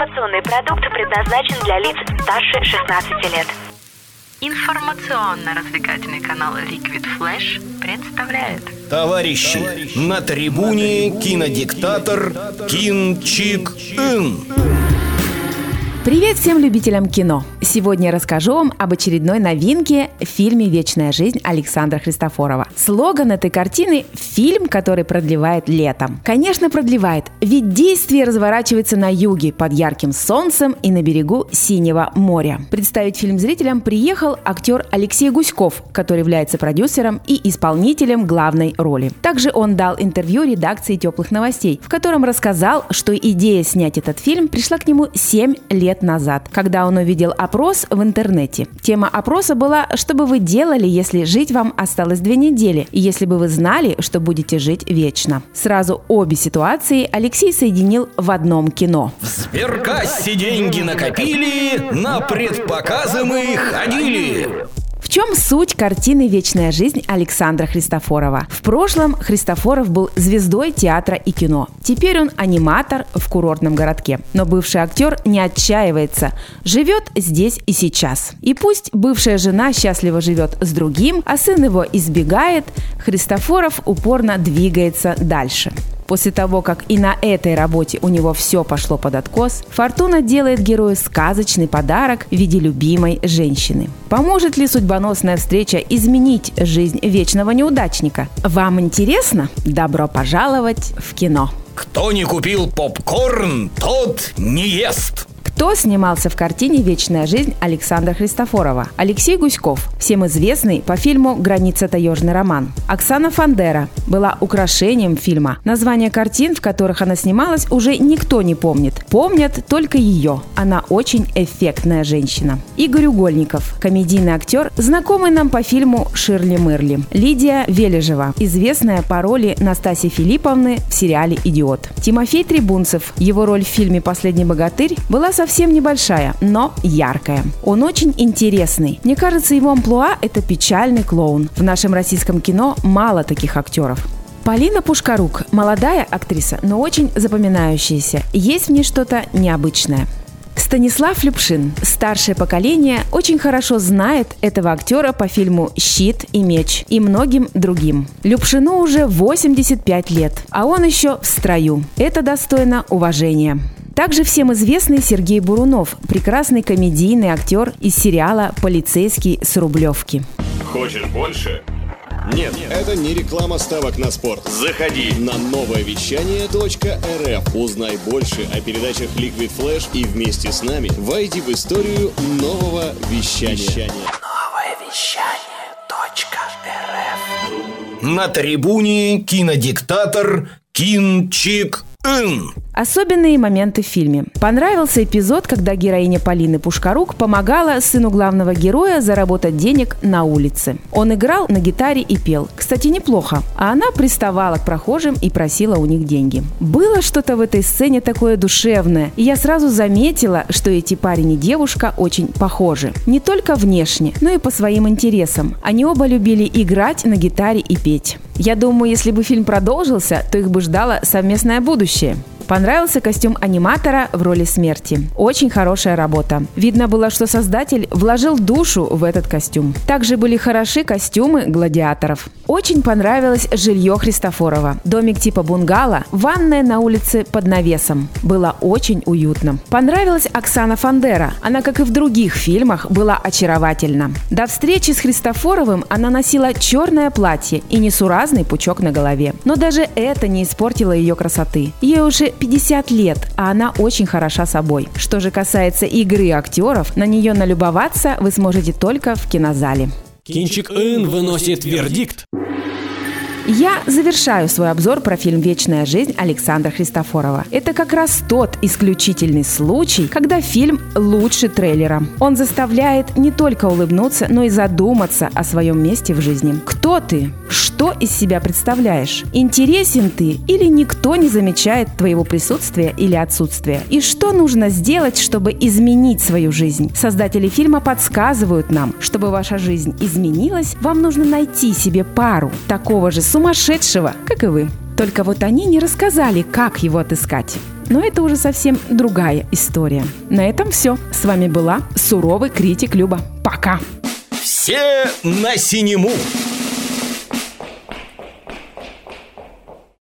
Информационный продукт предназначен для лиц старше 16 лет. Информационно-развлекательный канал Liquid Flash представляет Товарищи, на трибуне кинодиктатор Кин Чик Ин. Привет всем любителям кино! Сегодня я расскажу вам об очередной новинке в фильме «Вечная жизнь» Александра Христофорова. Слоган этой картины – фильм, который продлевает летом. Конечно, продлевает, ведь действие разворачивается на юге, под ярким солнцем и на берегу Синего моря. Представить фильм зрителям приехал актер Алексей Гуськов, который является продюсером и исполнителем главной роли. Также он дал интервью редакции «Теплых новостей», в котором рассказал, что идея снять этот фильм пришла к нему 7 лет назад, когда он увидел опрос в интернете. Тема опроса была «Что бы вы делали, если жить вам осталось две недели, и если бы вы знали, что будете жить вечно?» Сразу обе ситуации Алексей соединил в одном кино. В сберкассе деньги накопили, на предпоказы мы ходили чем суть картины «Вечная жизнь» Александра Христофорова? В прошлом Христофоров был звездой театра и кино. Теперь он аниматор в курортном городке. Но бывший актер не отчаивается, живет здесь и сейчас. И пусть бывшая жена счастливо живет с другим, а сын его избегает, Христофоров упорно двигается дальше. После того, как и на этой работе у него все пошло под откос, Фортуна делает герою сказочный подарок в виде любимой женщины. Поможет ли судьбоносная встреча изменить жизнь вечного неудачника? Вам интересно? Добро пожаловать в кино! Кто не купил попкорн, тот не ест. Кто снимался в картине «Вечная жизнь» Александра Христофорова? Алексей Гуськов, всем известный по фильму «Граница таежный роман». Оксана Фандера была украшением фильма. Название картин, в которых она снималась, уже никто не помнит. Помнят только ее. Она очень эффектная женщина. Игорь Угольников, комедийный актер, знакомый нам по фильму «Ширли Мырли». Лидия Вележева, известная по роли Настасьи Филипповны в сериале «Идиот». Тимофей Трибунцев, его роль в фильме «Последний богатырь» была совсем совсем небольшая, но яркая. Он очень интересный. Мне кажется, его амплуа – это печальный клоун. В нашем российском кино мало таких актеров. Полина Пушкарук – молодая актриса, но очень запоминающаяся. Есть в ней что-то необычное. Станислав Любшин, старшее поколение, очень хорошо знает этого актера по фильму «Щит и меч» и многим другим. Любшину уже 85 лет, а он еще в строю. Это достойно уважения. Также всем известный Сергей Бурунов, прекрасный комедийный актер из сериала «Полицейский с Рублевки». Хочешь больше? Нет, это не реклама ставок на спорт. Заходи на новое вещание .рф. Узнай больше о передачах Liquid Flash и вместе с нами войди в историю нового вещания. Новое вещание .рф. На трибуне кинодиктатор Кинчик Ин. Особенные моменты в фильме. Понравился эпизод, когда героиня Полины Пушкарук помогала сыну главного героя заработать денег на улице. Он играл на гитаре и пел. Кстати, неплохо. А она приставала к прохожим и просила у них деньги. Было что-то в этой сцене такое душевное, и я сразу заметила, что эти парень и девушка очень похожи. Не только внешне, но и по своим интересам. Они оба любили играть на гитаре и петь. Я думаю, если бы фильм продолжился, то их бы ждало совместное будущее. Понравился костюм аниматора в роли смерти. Очень хорошая работа. Видно было, что создатель вложил душу в этот костюм. Также были хороши костюмы гладиаторов. Очень понравилось жилье Христофорова. Домик типа бунгало, ванная на улице под навесом. Было очень уютно. Понравилась Оксана Фандера. Она, как и в других фильмах, была очаровательна. До встречи с Христофоровым она носила черное платье и несуразный пучок на голове. Но даже это не испортило ее красоты. Ей уже 50 лет, а она очень хороша собой. Что же касается игры актеров, на нее налюбоваться вы сможете только в кинозале. Кинчик Ин выносит вердикт. Я завершаю свой обзор про фильм «Вечная жизнь» Александра Христофорова. Это как раз тот исключительный случай, когда фильм лучше трейлера. Он заставляет не только улыбнуться, но и задуматься о своем месте в жизни. Кто ты? Что из себя представляешь? Интересен ты или никто не замечает твоего присутствия или отсутствия? И что нужно сделать, чтобы изменить свою жизнь? Создатели фильма подсказывают нам, чтобы ваша жизнь изменилась, вам нужно найти себе пару такого же сумасшедшего, как и вы. Только вот они не рассказали, как его отыскать. Но это уже совсем другая история. На этом все. С вами была суровый критик Люба. Пока! Все на синему!